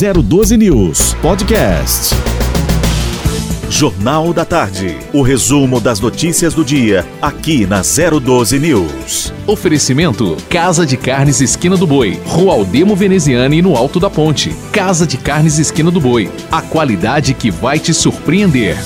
012 News Podcast. Jornal da Tarde. O resumo das notícias do dia, aqui na 012 News. Oferecimento: Casa de Carnes Esquina do Boi, Rua Aldemo Veneziane no Alto da Ponte. Casa de Carnes Esquina do Boi. A qualidade que vai te surpreender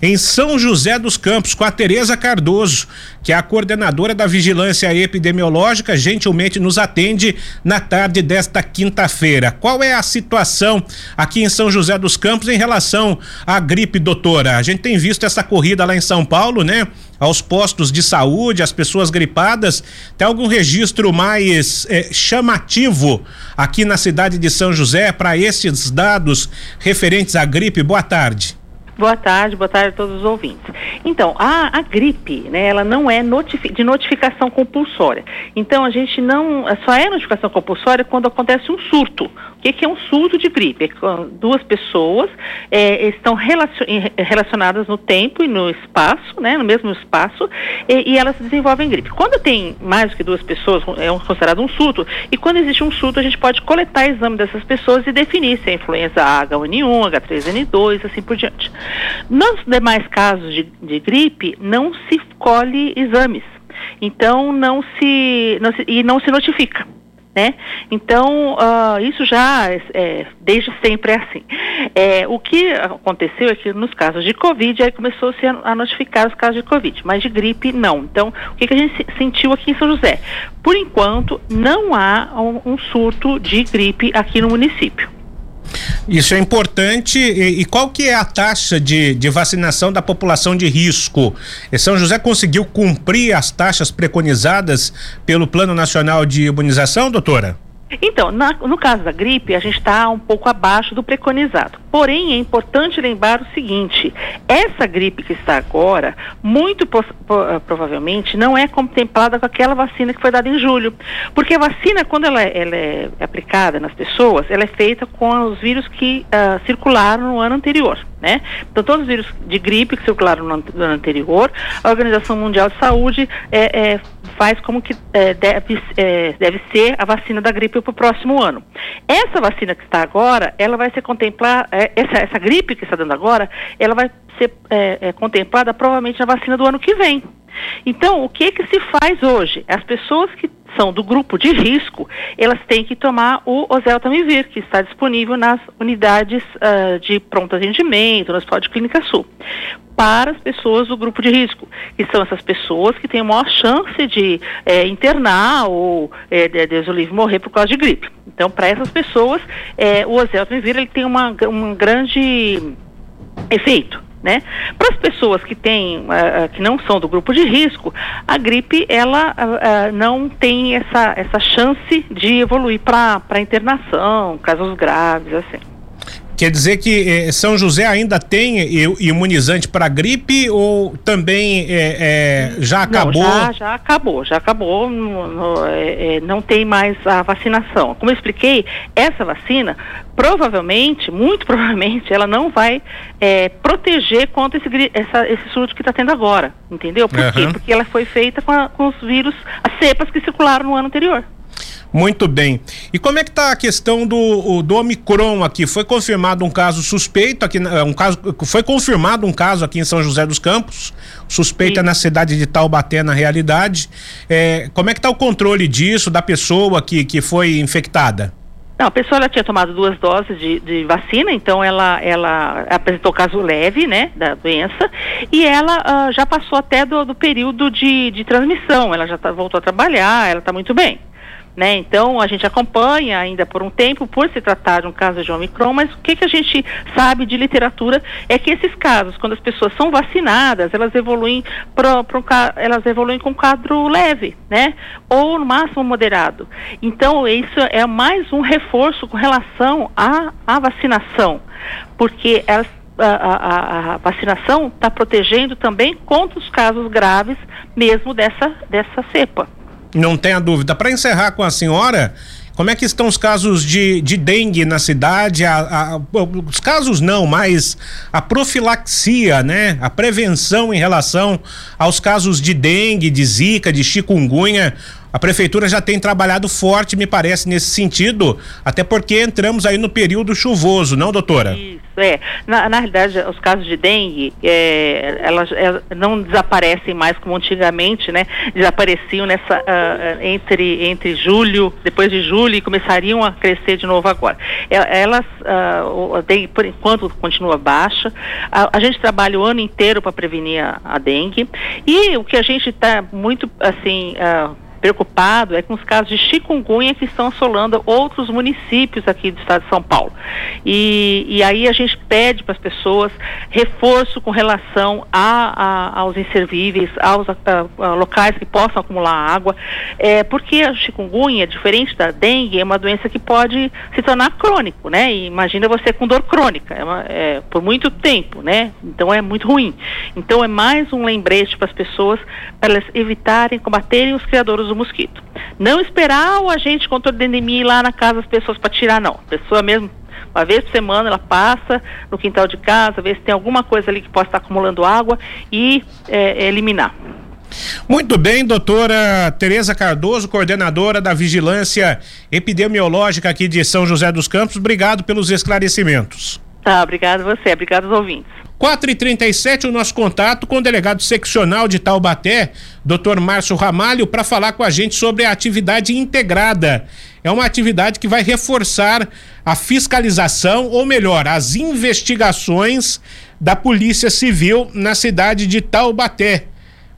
em São José dos Campos, com a Tereza Cardoso, que é a coordenadora da Vigilância Epidemiológica, gentilmente nos atende na tarde desta quinta-feira. Qual é a situação aqui em São José dos Campos em relação à gripe, doutora? A gente tem visto essa corrida lá em São Paulo, né? Aos postos de saúde, as pessoas gripadas. Tem algum registro mais eh, chamativo aqui na cidade de São José para esses dados referentes à gripe? Boa tarde. Boa tarde, boa tarde a todos os ouvintes. Então, a, a gripe, né, ela não é notifi de notificação compulsória. Então, a gente não. Só é notificação compulsória quando acontece um surto. O que, que é um surto de gripe? É quando duas pessoas é, estão relacion relacionadas no tempo e no espaço, né, no mesmo espaço, e, e, elas desenvolvem gripe. Quando tem mais do que duas pessoas, é um, considerado um surto, e quando existe um surto, a gente pode coletar exame dessas pessoas e definir se é influenza H1N1, H3N2, assim por diante. Nos demais casos de, de gripe, não se colhe exames. Então, não se, não se e não se notifica. Né? Então, uh, isso já é, desde sempre é assim. É, o que aconteceu é que nos casos de Covid, aí começou-se a, a, notificar os casos de Covid, mas de gripe não. Então, o que, que, a gente sentiu aqui em São José? Por enquanto, não há um, um surto de gripe aqui no município. Isso é importante. E, e, qual que é a taxa de, de vacinação da população de risco? E São José conseguiu cumprir as taxas preconizadas pelo Plano Nacional de Imunização, doutora? Então, na, no caso da gripe, a gente está um pouco abaixo do preconizado. Porém, é importante lembrar o seguinte: essa gripe que está agora, muito eh, provavelmente, não é contemplada com aquela vacina que foi dada em julho. Porque a vacina, quando ela, é, ela é aplicada nas pessoas, ela é feita com os vírus que uh, circularam no ano anterior. Né? Então, todos os vírus de gripe que circularam no, no ano anterior, a Organização Mundial de Saúde é, é, faz como que é, deve, deve ser a vacina da gripe para o próximo ano. Essa vacina que está agora, ela vai ser contemplar, é, essa, essa gripe que está dando agora, ela vai ser é, é, contemplada provavelmente na vacina do ano que vem. Então, o que que se faz hoje? As pessoas que são do grupo de risco, elas têm que tomar o oseltamivir, que está disponível nas unidades uh, de pronto atendimento, no Hospital de Clínica Sul, para as pessoas do grupo de risco, que são essas pessoas que têm maior chance de é, internar ou, é, Deus o livre, morrer por causa de gripe. Então, para essas pessoas, é, o oseltamivir ele tem uma, um grande efeito né? Para as pessoas que têm, uh, que não são do grupo de risco, a gripe ela uh, não tem essa, essa chance de evoluir para internação, casos graves, assim. Quer dizer que eh, São José ainda tem imunizante para gripe ou também eh, eh, já acabou? Não, já, já acabou, já acabou, no, no, é, não tem mais a vacinação. Como eu expliquei, essa vacina provavelmente, muito provavelmente, ela não vai é, proteger contra esse, essa, esse surto que está tendo agora, entendeu? Por uhum. quê? Porque ela foi feita com, a, com os vírus, as cepas que circularam no ano anterior. Muito bem. E como é que está a questão do, do Omicron aqui? Foi confirmado um caso suspeito aqui, um caso, foi confirmado um caso aqui em São José dos Campos, suspeita Sim. na cidade de Taubaté, na realidade. É, como é que está o controle disso, da pessoa que, que foi infectada? Não, a pessoa ela tinha tomado duas doses de, de, vacina, então ela, ela apresentou caso leve, né, da doença, e ela uh, já passou até do, do período de, de transmissão, ela já tá, voltou a trabalhar, ela está muito bem. Né? Então, a gente acompanha ainda por um tempo, por se tratar de um caso de Omicron, mas o que, que a gente sabe de literatura é que esses casos, quando as pessoas são vacinadas, elas evoluem, pro, pro, elas evoluem com quadro leve, né? Ou no máximo moderado. Então, isso é mais um reforço com relação à, à vacinação, porque elas a, a, a, vacinação está protegendo também contra os casos graves mesmo dessa, dessa cepa. Não tenha dúvida. Para encerrar com a senhora, como é que estão os casos de, de dengue na cidade? A, a, os casos não, mas a profilaxia, né? A prevenção em relação aos casos de dengue, de zika, de chikungunya. A prefeitura já tem trabalhado forte, me parece, nesse sentido, até porque entramos aí no período chuvoso, não, doutora? Isso, é. Na, na realidade, os casos de dengue, é, elas, elas, não desaparecem mais como antigamente, né? Desapareciam nessa uh, entre entre julho, depois de julho e começariam a crescer de novo agora. Elas, uh, dengue, por enquanto, continua baixa. A, a gente trabalha o ano inteiro para prevenir a, a, dengue e o que a gente está muito assim uh, preocupado é com os casos de chikungunya que estão assolando outros municípios aqui do estado de São Paulo. E, e aí a gente pede para as pessoas reforço com relação a, a aos inservíveis, aos a, a, locais que possam acumular água, é, porque a chikungunya, diferente da dengue, é uma doença que pode se tornar crônico, né? E imagina você com dor crônica, é uma, é, por muito tempo, né? Então é muito ruim. Então é mais um lembrete para as pessoas para elas evitarem, combaterem os criadores do mosquito. Não esperar o agente controle de endemia ir lá na casa das pessoas para tirar, não. A pessoa mesmo, uma vez por semana, ela passa no quintal de casa, vê se tem alguma coisa ali que possa estar acumulando água e é, eliminar. Muito bem, doutora Tereza Cardoso, coordenadora da Vigilância Epidemiológica aqui de São José dos Campos. Obrigado pelos esclarecimentos. Tá, obrigado você, obrigado aos ouvintes. 4 e 37 o nosso contato com o delegado seccional de Taubaté, Dr. Márcio Ramalho, para falar com a gente sobre a atividade integrada. É uma atividade que vai reforçar a fiscalização, ou melhor, as investigações da Polícia Civil na cidade de Taubaté.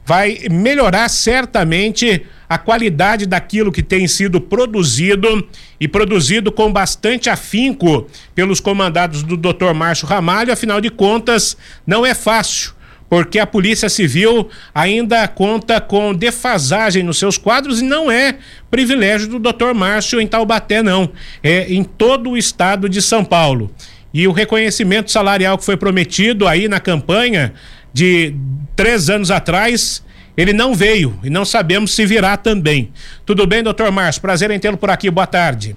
Vai melhorar certamente a qualidade daquilo que tem sido produzido e produzido com bastante afinco pelos comandados do Dr. Márcio Ramalho, afinal de contas, não é fácil porque a Polícia Civil ainda conta com defasagem nos seus quadros e não é privilégio do Dr. Márcio em Taubaté, não. É em todo o estado de São Paulo. E o reconhecimento salarial que foi prometido aí na campanha de três anos atrás ele não veio e não sabemos se virá também. Tudo bem, doutor Márcio? Prazer em tê-lo por aqui. Boa tarde.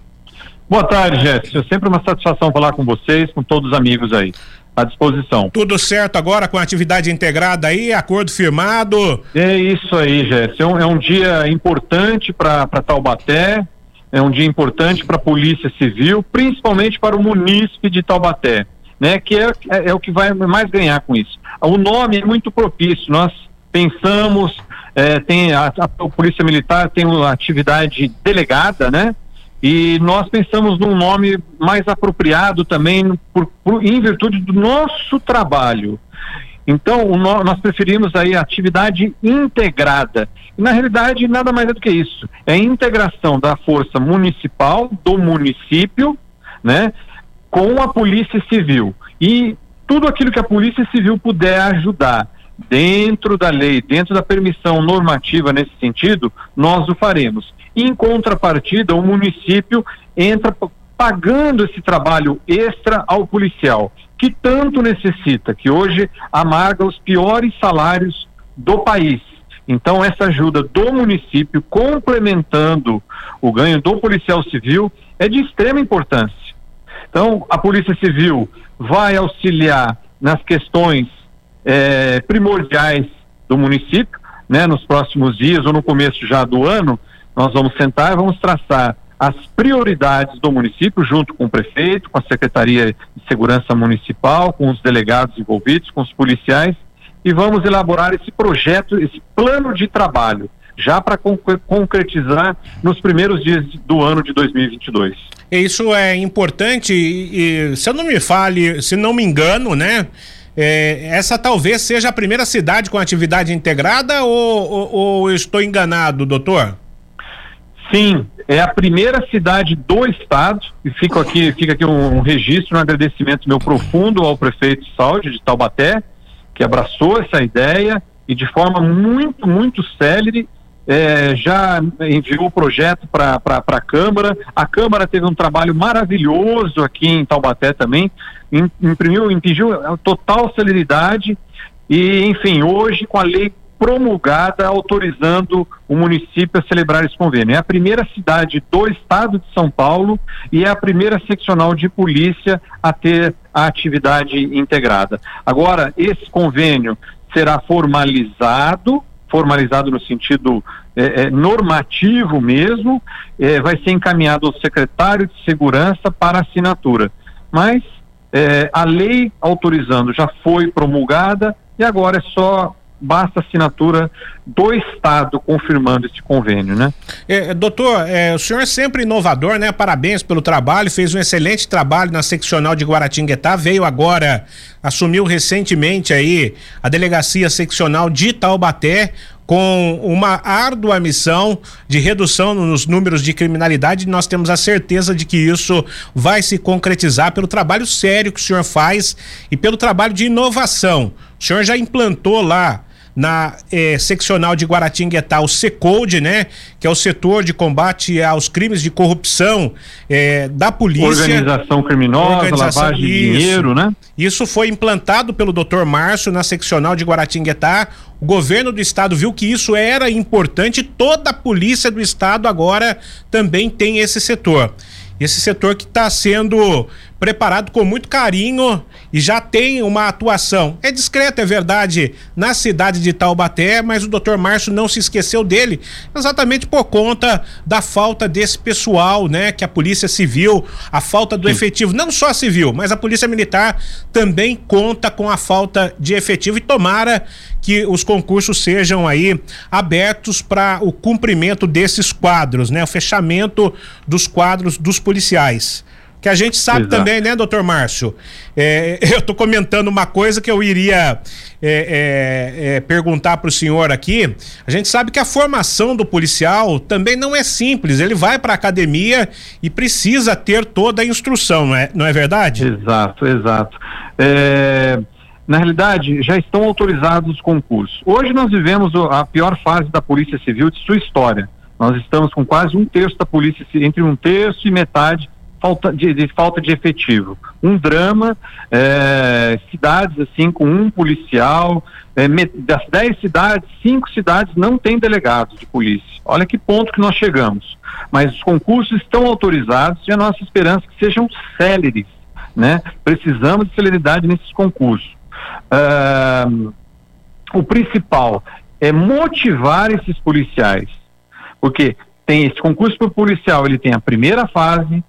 Boa tarde, Jéssica. É sempre uma satisfação falar com vocês, com todos os amigos aí. À disposição. Tudo certo agora com a atividade integrada aí, acordo firmado? É isso aí, Jéssica. É um, é um dia importante para Taubaté, é um dia importante para a Polícia Civil, principalmente para o munícipe de Taubaté, né? Que é, é, é o que vai mais ganhar com isso. O nome é muito propício. Nós pensamos, é, tem a, a, Polícia Militar tem uma atividade delegada, né? E nós pensamos num nome mais apropriado também por, por, em virtude do nosso trabalho. Então, o, nós preferimos aí a atividade integrada. E, na realidade, nada mais é do que isso. É a integração da força municipal, do município, né, com a Polícia Civil. E tudo aquilo que a Polícia Civil puder ajudar dentro da lei, dentro da permissão normativa nesse sentido, nós o faremos. Em contrapartida, o município entra pagando esse trabalho extra ao policial, que tanto necessita, que hoje amarga os piores salários do país. Então, essa ajuda do município, complementando o ganho do policial civil, é de extrema importância. Então, a Polícia Civil vai auxiliar nas questões é, primordiais do município, né? Nos próximos dias ou no começo já do ano, nós vamos sentar e vamos traçar as prioridades do município, junto com o prefeito, com a Secretaria de Segurança Municipal, com os delegados envolvidos, com os policiais, e vamos elaborar esse projeto, esse plano de trabalho, já para concretizar nos primeiros dias do ano de 2022. Isso é importante e, se eu não me fale, se não me engano, né? É, essa talvez seja a primeira cidade com atividade integrada ou, ou, ou, estou enganado, doutor? Sim, é a primeira cidade do estado e fico aqui, fica aqui um, um registro, um agradecimento meu profundo ao prefeito de saúde de Taubaté, que abraçou essa ideia e de forma muito, muito célere é, já enviou o projeto para a Câmara. A Câmara teve um trabalho maravilhoso aqui em Taubaté também, imprimiu, impediu total celeridade e, enfim, hoje com a lei promulgada autorizando o município a celebrar esse convênio. É a primeira cidade do estado de São Paulo e é a primeira seccional de polícia a ter a atividade integrada. Agora, esse convênio será formalizado formalizado no sentido é, é, normativo mesmo, é, vai ser encaminhado ao secretário de segurança para assinatura. Mas é, a lei autorizando já foi promulgada e agora é só basta assinatura do Estado confirmando esse convênio, né? É, doutor, é, o senhor é sempre inovador, né? Parabéns pelo trabalho, fez um excelente trabalho na seccional de Guaratinguetá, veio agora, assumiu recentemente aí a delegacia seccional de Taubaté, com uma árdua missão de redução nos números de criminalidade. Nós temos a certeza de que isso vai se concretizar pelo trabalho sério que o senhor faz e pelo trabalho de inovação. O senhor já implantou lá na eh, seccional de Guaratinguetá, o SECOLD, né? Que é o setor de combate aos crimes de corrupção eh, da polícia. Organização criminosa, Organização, lavagem de dinheiro, né? Isso foi implantado pelo Dr. Márcio na seccional de Guaratinguetá. O governo do estado viu que isso era importante, toda a polícia do estado agora também tem esse setor. Esse setor que está sendo preparado com muito carinho e já tem uma atuação. É discreta, é verdade, na cidade de Taubaté, mas o doutor Márcio não se esqueceu dele, exatamente por conta da falta desse pessoal, né? Que a Polícia Civil, a falta do efetivo, não só a civil, mas a Polícia Militar também conta com a falta de efetivo e tomara que os concursos sejam aí abertos para o cumprimento desses quadros, né? O fechamento dos quadros dos policiais que a gente sabe Exato. também, né, doutor Márcio? É, eu estou comentando uma coisa que eu iria é, é, é perguntar para o senhor aqui. A gente sabe que a formação do policial também não é simples. Ele vai para a academia e precisa ter toda a instrução, não é, não é verdade? Exato, exato. É, na realidade, já estão autorizados os concursos. Hoje nós vivemos a pior fase da Polícia Civil de sua história. Nós estamos com quase um terço da polícia, entre um terço e metade falta de, de falta de efetivo. Um drama, é, cidades assim com um policial, é, das dez cidades, cinco cidades não têm delegados de polícia. Olha que ponto que nós chegamos. Mas os concursos estão autorizados e a nossa esperança é que sejam céleres, né? Precisamos de celeridade nesses concursos. Uh, o principal é motivar esses policiais, porque tem esse concurso para policial, ele tem a primeira fase,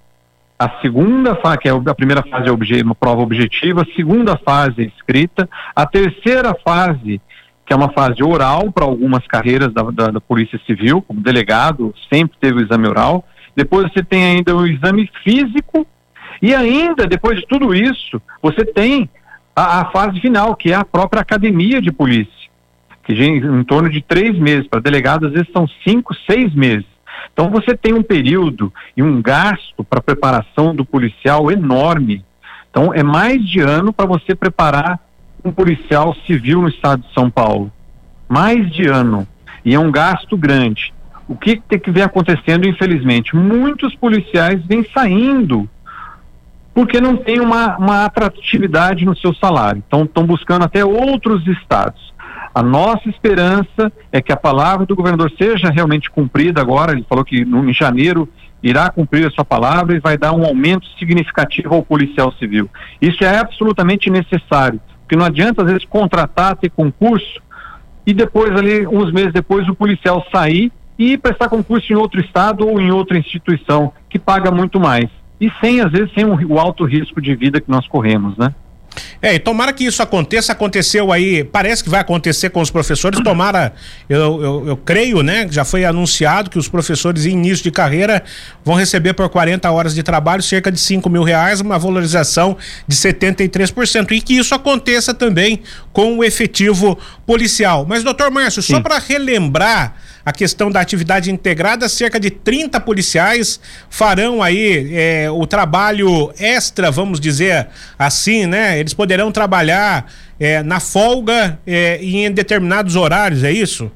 a segunda fase, que é a primeira fase é uma prova objetiva, a segunda fase é escrita, a terceira fase, que é uma fase oral para algumas carreiras da, da, da, Polícia Civil, como delegado, sempre teve o exame oral. Depois você tem ainda o exame físico, e ainda, depois de tudo isso, você tem a, a fase final, que é a própria academia de polícia, que em torno de três meses, para delegados às vezes são cinco, seis meses. Então você tem um período e um gasto para preparação do policial enorme. Então é mais de ano para você preparar um policial civil no estado de São Paulo. Mais de ano. E é um gasto grande. O que tem que ver acontecendo, infelizmente? Muitos policiais vêm saindo porque não tem uma, uma atratividade no seu salário. Então estão buscando até outros estados. A nossa esperança é que a palavra do governador seja realmente cumprida agora. Ele falou que no, em janeiro irá cumprir a sua palavra e vai dar um aumento significativo ao policial civil. Isso é absolutamente necessário, porque não adianta às vezes contratar, ter concurso e depois ali, uns meses depois, o policial sair e prestar concurso em outro estado ou em outra instituição que paga muito mais. E sem, às vezes, sem o, o alto risco de vida que nós corremos, né? É, e tomara que isso aconteça. Aconteceu aí, parece que vai acontecer com os professores. Tomara, eu, eu, eu creio, né? Já foi anunciado que os professores em início de carreira vão receber por 40 horas de trabalho cerca de 5 mil reais, uma valorização de 73%. E que isso aconteça também com o efetivo policial. Mas, doutor Márcio, só para relembrar a questão da atividade integrada, cerca de 30 policiais farão aí é, o trabalho extra, vamos dizer assim, né? Eles poderão trabalhar é, na folga é, em determinados horários, é isso?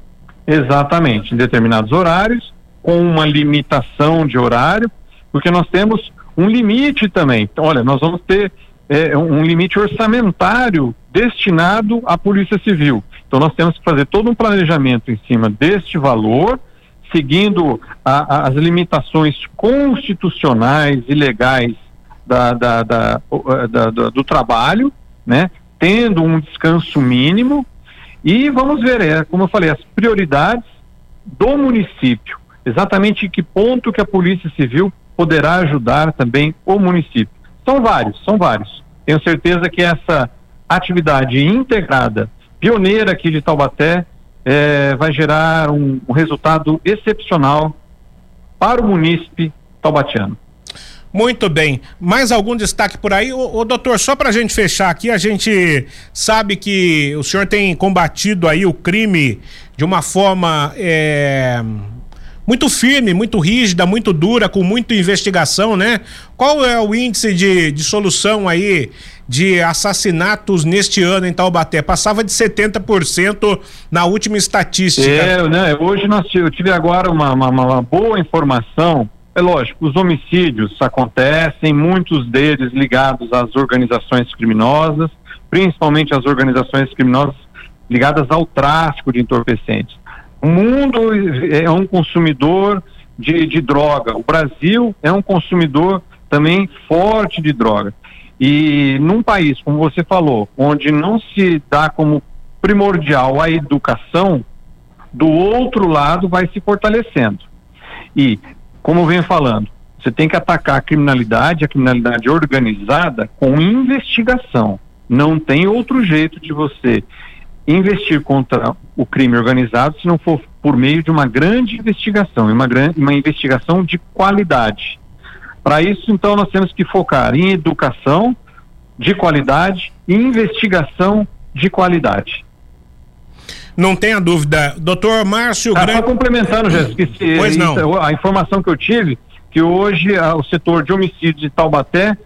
Exatamente, em determinados horários, com uma limitação de horário, porque nós temos um limite também. Olha, nós vamos ter é, um limite orçamentário destinado à Polícia Civil. Então nós temos que fazer todo um planejamento em cima deste valor, seguindo a, a, as limitações constitucionais e legais da, da, da, do trabalho, né? tendo um descanso mínimo e vamos ver, é, como eu falei, as prioridades do município. Exatamente em que ponto que a Polícia Civil poderá ajudar também o município. São vários, são vários. Tenho certeza que essa atividade integrada, pioneira aqui de Taubaté, é, vai gerar um, um resultado excepcional para o munícipe taubatiano. Muito bem. Mais algum destaque por aí? Ô doutor, só para a gente fechar aqui, a gente sabe que o senhor tem combatido aí o crime de uma forma é, muito firme, muito rígida, muito dura, com muita investigação, né? Qual é o índice de, de solução aí de assassinatos neste ano em Taubaté? Passava de 70% na última estatística. É, né? Hoje nós, eu tive agora uma, uma, uma boa informação é lógico, os homicídios acontecem, muitos deles ligados às organizações criminosas, principalmente às organizações criminosas ligadas ao tráfico de entorpecentes. O mundo é um consumidor de, de droga, o Brasil é um consumidor também forte de droga. E num país, como você falou, onde não se dá como primordial a educação, do outro lado vai se fortalecendo. E como eu venho falando, você tem que atacar a criminalidade, a criminalidade organizada, com investigação. Não tem outro jeito de você investir contra o crime organizado se não for por meio de uma grande investigação, uma, grande, uma investigação de qualidade. Para isso, então, nós temos que focar em educação de qualidade e investigação de qualidade. Não tenha dúvida. Doutor Márcio ah, Grande... Só complementando, Jéssica, pois não. a informação que eu tive, que hoje a, o setor de homicídio de Taubaté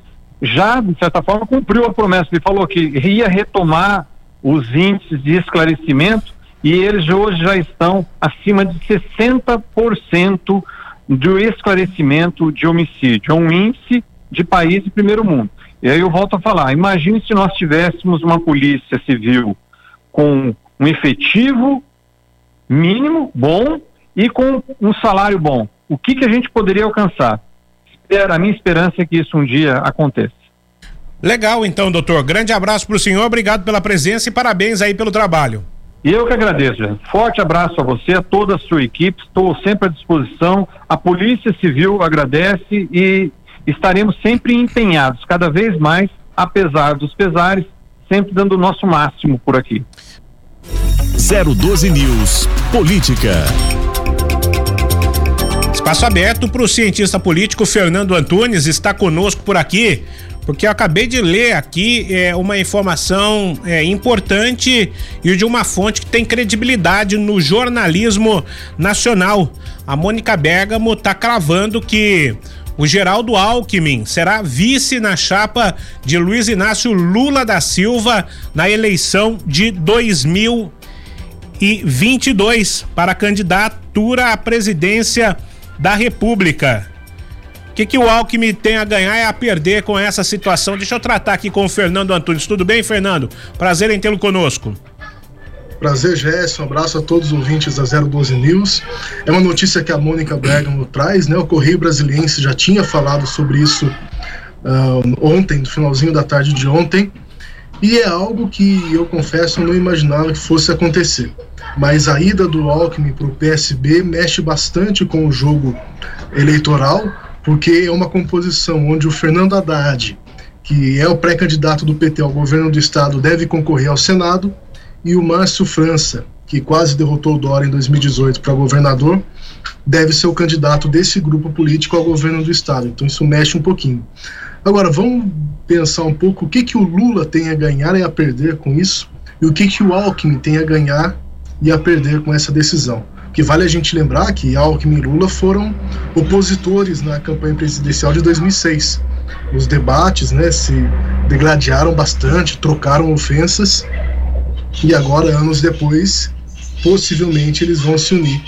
já, de certa forma, cumpriu a promessa. Ele falou que ia retomar os índices de esclarecimento e eles hoje já estão acima de 60% do esclarecimento de homicídio. É um índice de país de primeiro mundo. E aí eu volto a falar, imagine se nós tivéssemos uma polícia civil com um efetivo mínimo bom e com um salário bom. O que, que a gente poderia alcançar? A minha esperança é que isso um dia aconteça. Legal, então, doutor. Grande abraço para o senhor, obrigado pela presença e parabéns aí pelo trabalho. E eu que agradeço, gente. Forte abraço a você, a toda a sua equipe. Estou sempre à disposição. A Polícia Civil agradece e estaremos sempre empenhados, cada vez mais, apesar dos pesares, sempre dando o nosso máximo por aqui. 012 News Política. Espaço aberto para o cientista político Fernando Antunes está conosco por aqui, porque eu acabei de ler aqui é, uma informação é, importante e de uma fonte que tem credibilidade no jornalismo nacional. A Mônica Bergamo está cravando que o Geraldo Alckmin será vice na chapa de Luiz Inácio Lula da Silva na eleição de 2022 para candidatura à presidência da República. Que, que o Alckmin tem a ganhar e a perder com essa situação? Deixa eu tratar aqui com o Fernando Antunes. Tudo bem, Fernando? Prazer em tê-lo conosco. Prazer, Gerson. Um abraço a todos os ouvintes da 012 News. É uma notícia que a Mônica Bergamo traz, né? O Correio Brasiliense já tinha falado sobre isso uh, ontem, no finalzinho da tarde de ontem. E é algo que eu confesso não imaginava que fosse acontecer. Mas a ida do Alckmin para o PSB mexe bastante com o jogo eleitoral, porque é uma composição onde o Fernando Haddad, que é o pré-candidato do PT ao governo do estado, deve concorrer ao Senado e o Márcio França, que quase derrotou o Dória em 2018 para governador, deve ser o candidato desse grupo político ao governo do estado. Então isso mexe um pouquinho. Agora vamos pensar um pouco o que que o Lula tem a ganhar e a perder com isso e o que que o Alckmin tem a ganhar e a perder com essa decisão. Que vale a gente lembrar que Alckmin e Lula foram opositores na campanha presidencial de 2006. Os debates, né, se degladiaram bastante, trocaram ofensas e agora, anos depois, possivelmente eles vão se unir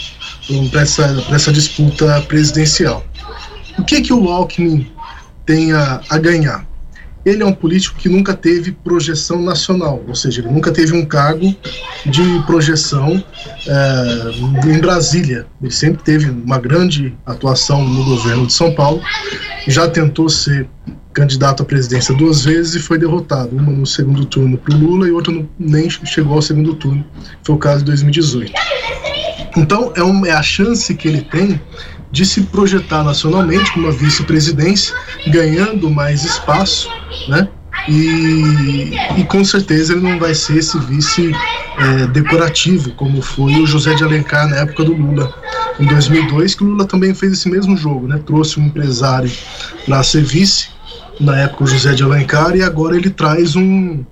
para essa, essa disputa presidencial. O que, que o Alckmin tem a, a ganhar? Ele é um político que nunca teve projeção nacional, ou seja, ele nunca teve um cargo de projeção é, em Brasília. Ele sempre teve uma grande atuação no governo de São Paulo, já tentou ser candidato à presidência duas vezes e foi derrotado, uma no segundo turno para o Lula e outra no, nem chegou ao segundo turno, foi o caso de 2018. Então, é, uma, é a chance que ele tem de se projetar nacionalmente com uma vice-presidência, ganhando mais espaço, né? E, e, com certeza ele não vai ser esse vice é, decorativo, como foi o José de Alencar na época do Lula, em 2002, que o Lula também fez esse mesmo jogo, né? Trouxe um empresário para ser vice, na época o José de Alencar, e agora ele traz um,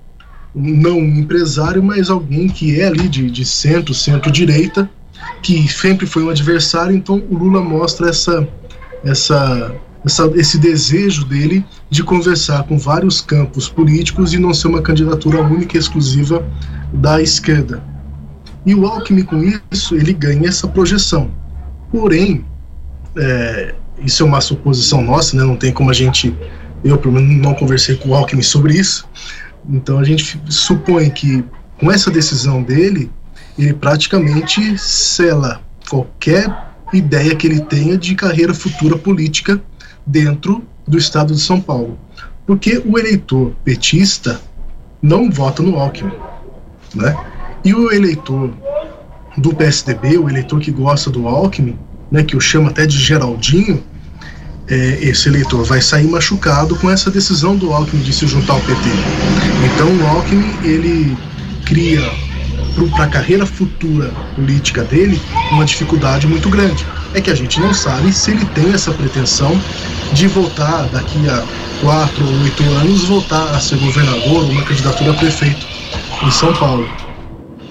não um empresário, mas alguém que é ali de, de centro, centro-direita, que sempre foi um adversário, então o Lula mostra essa, essa essa, esse desejo dele de conversar com vários campos políticos e não ser uma candidatura única e exclusiva da esquerda. E o Alckmin, com isso, ele ganha essa projeção. Porém, é, isso é uma suposição nossa, né? não tem como a gente. Eu, pelo menos, não conversei com o Alckmin sobre isso. Então, a gente supõe que, com essa decisão dele, ele praticamente sela qualquer ideia que ele tenha de carreira futura política dentro do estado de São Paulo. Porque o eleitor petista não vota no Alckmin, né? E o eleitor do PSDB, o eleitor que gosta do Alckmin, né, que eu chamo até de Geraldinho, é, esse eleitor vai sair machucado com essa decisão do Alckmin de se juntar ao PT. Então o Alckmin ele cria para a carreira futura política dele uma dificuldade muito grande. É que a gente não sabe se ele tem essa pretensão de voltar daqui a quatro ou oito anos voltar a ser governador ou uma candidatura a prefeito em São Paulo.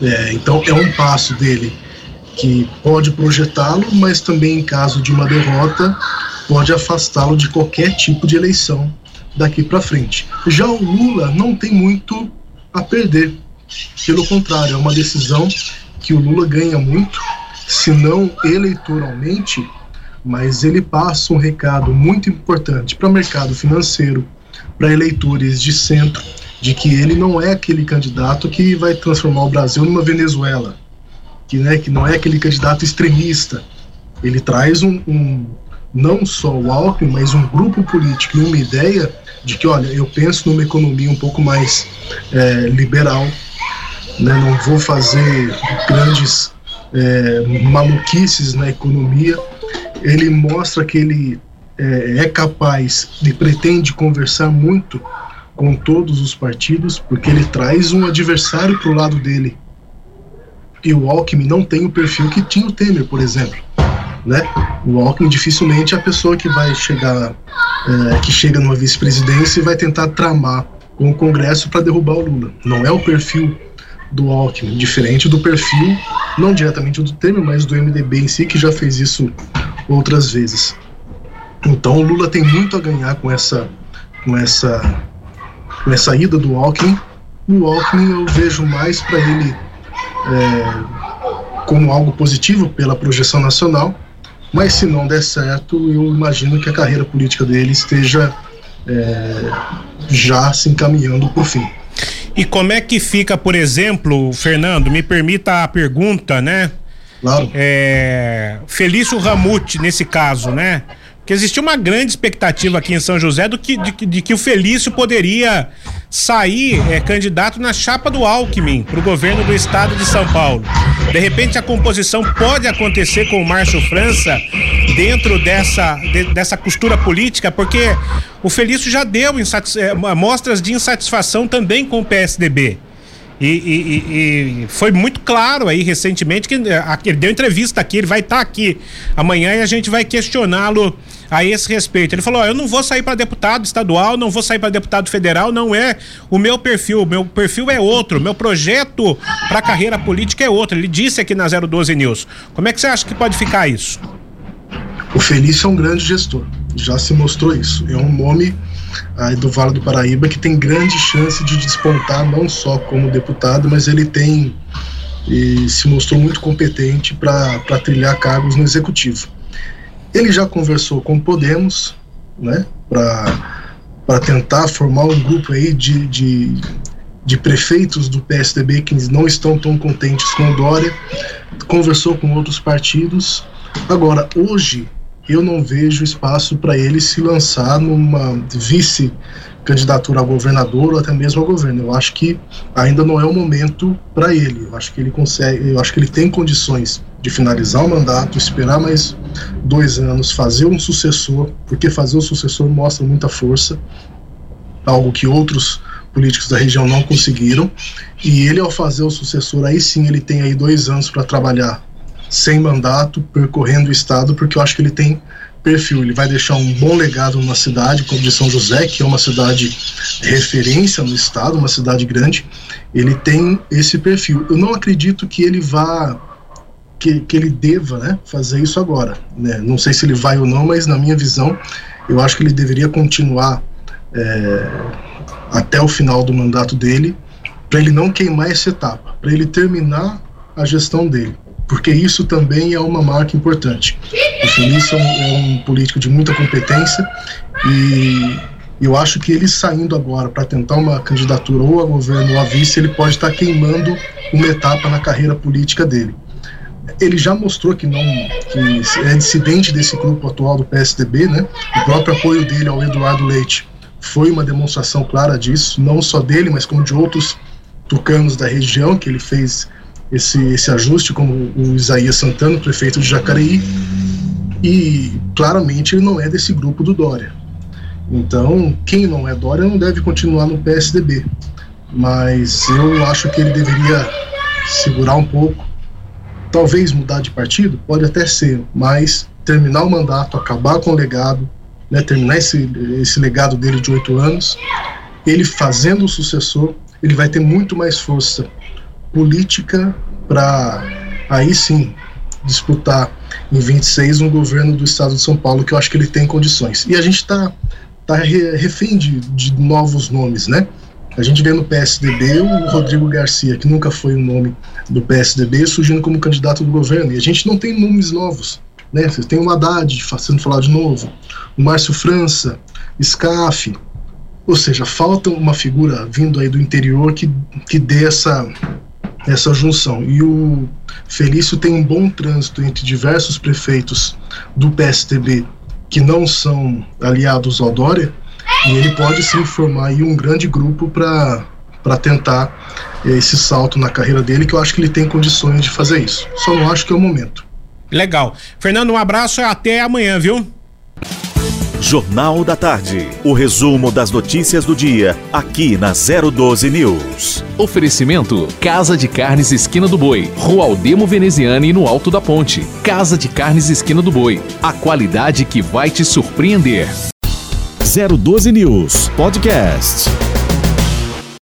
É, então é um passo dele que pode projetá-lo, mas também em caso de uma derrota pode afastá-lo de qualquer tipo de eleição daqui para frente. Já o Lula não tem muito a perder pelo contrário, é uma decisão que o Lula ganha muito, se não eleitoralmente, mas ele passa um recado muito importante para o mercado financeiro, para eleitores de centro, de que ele não é aquele candidato que vai transformar o Brasil numa Venezuela, que, né, que não é aquele candidato extremista. Ele traz um, um não só o Alckmin, mas um grupo político e uma ideia de que, olha, eu penso numa economia um pouco mais é, liberal, né, não vou fazer grandes é, maluquices na economia. Ele mostra que ele é, é capaz e pretende conversar muito com todos os partidos, porque ele traz um adversário para o lado dele. E o Alckmin não tem o perfil que tinha o Temer, por exemplo. Né? O Alckmin dificilmente é a pessoa que vai chegar, é, que chega numa vice-presidência e vai tentar tramar com o Congresso para derrubar o Lula. Não é o perfil do Alckmin, diferente do perfil, não diretamente do Temer, mas do MDB em si, que já fez isso outras vezes. Então o Lula tem muito a ganhar com essa, com essa, com essa ida do Alckmin. O Alckmin eu vejo mais para ele é, como algo positivo pela projeção nacional, mas se não der certo, eu imagino que a carreira política dele esteja é, já se encaminhando por fim. E como é que fica, por exemplo, Fernando, me permita a pergunta, né? Claro. É, Felício Ramute, nesse caso, né? Porque existia uma grande expectativa aqui em São José do que, de, de que o Felício poderia sair é, candidato na chapa do Alckmin para o governo do estado de São Paulo. De repente a composição pode acontecer com o Márcio França dentro dessa, de, dessa costura política, porque o Felício já deu é, mostras de insatisfação também com o PSDB. E, e, e, foi muito claro aí recentemente que é, ele deu entrevista aqui, ele vai estar tá aqui amanhã e a gente vai questioná-lo a esse respeito. Ele falou: eu não vou sair para deputado estadual, não vou sair para deputado federal, não é o meu perfil. Meu perfil é outro, meu projeto para carreira política é outro. Ele disse aqui na 012 News. Como é que você acha que pode ficar isso? O Felício é um grande gestor, já se mostrou isso. É um nome aí do Vale do Paraíba que tem grande chance de despontar não só como deputado, mas ele tem e se mostrou muito competente para trilhar cargos no executivo. Ele já conversou com Podemos, né, para tentar formar um grupo aí de, de, de prefeitos do PSDB que não estão tão contentes com o Dória, conversou com outros partidos. Agora, hoje, eu não vejo espaço para ele se lançar numa vice candidatura a governador ou até mesmo a governo. Eu acho que ainda não é o momento para ele. Eu acho que ele consegue, eu acho que ele tem condições de finalizar o mandato, esperar mais dois anos, fazer um sucessor, porque fazer o sucessor mostra muita força, algo que outros políticos da região não conseguiram. E ele, ao fazer o sucessor, aí sim ele tem aí dois anos para trabalhar sem mandato, percorrendo o estado, porque eu acho que ele tem perfil. Ele vai deixar um bom legado numa cidade como de São José, que é uma cidade referência no estado, uma cidade grande. Ele tem esse perfil. Eu não acredito que ele vá que, que ele deva né, fazer isso agora. Né? Não sei se ele vai ou não, mas na minha visão, eu acho que ele deveria continuar é, até o final do mandato dele, para ele não queimar essa etapa, para ele terminar a gestão dele, porque isso também é uma marca importante. O Felício é um, é um político de muita competência e eu acho que ele saindo agora para tentar uma candidatura ou a governo ou a vice, ele pode estar tá queimando uma etapa na carreira política dele ele já mostrou que não que é dissidente desse grupo atual do PSDB, né? O próprio apoio dele ao Eduardo Leite foi uma demonstração clara disso, não só dele, mas como de outros tucanos da região, que ele fez esse, esse ajuste, como o Isaías Santana, prefeito de Jacareí, e claramente ele não é desse grupo do Dória. Então, quem não é Dória não deve continuar no PSDB, mas eu acho que ele deveria segurar um pouco, Talvez mudar de partido, pode até ser, mas terminar o mandato, acabar com o legado, né, terminar esse, esse legado dele de oito anos, ele fazendo o sucessor, ele vai ter muito mais força política para aí sim disputar em 26 um governo do estado de São Paulo que eu acho que ele tem condições. E a gente está tá refém de, de novos nomes, né? A gente vê no PSDB o Rodrigo Garcia, que nunca foi o nome do PSDB, surgindo como candidato do governo. E a gente não tem nomes novos. Né? Você tem o Haddad sendo falado de novo, o Márcio França, SCAF. Ou seja, falta uma figura vindo aí do interior que, que dê essa, essa junção. E o Felício tem um bom trânsito entre diversos prefeitos do PSDB que não são aliados ao Dória, e ele pode sim formar aí um grande grupo para para tentar esse salto na carreira dele, que eu acho que ele tem condições de fazer isso. Só não acho que é o momento. Legal. Fernando, um abraço e até amanhã, viu? Jornal da Tarde. O resumo das notícias do dia, aqui na 012 News. Oferecimento: Casa de Carnes Esquina do Boi, Rua Aldemo Veneziane no Alto da Ponte. Casa de Carnes Esquina do Boi. A qualidade que vai te surpreender. 012 News Podcast.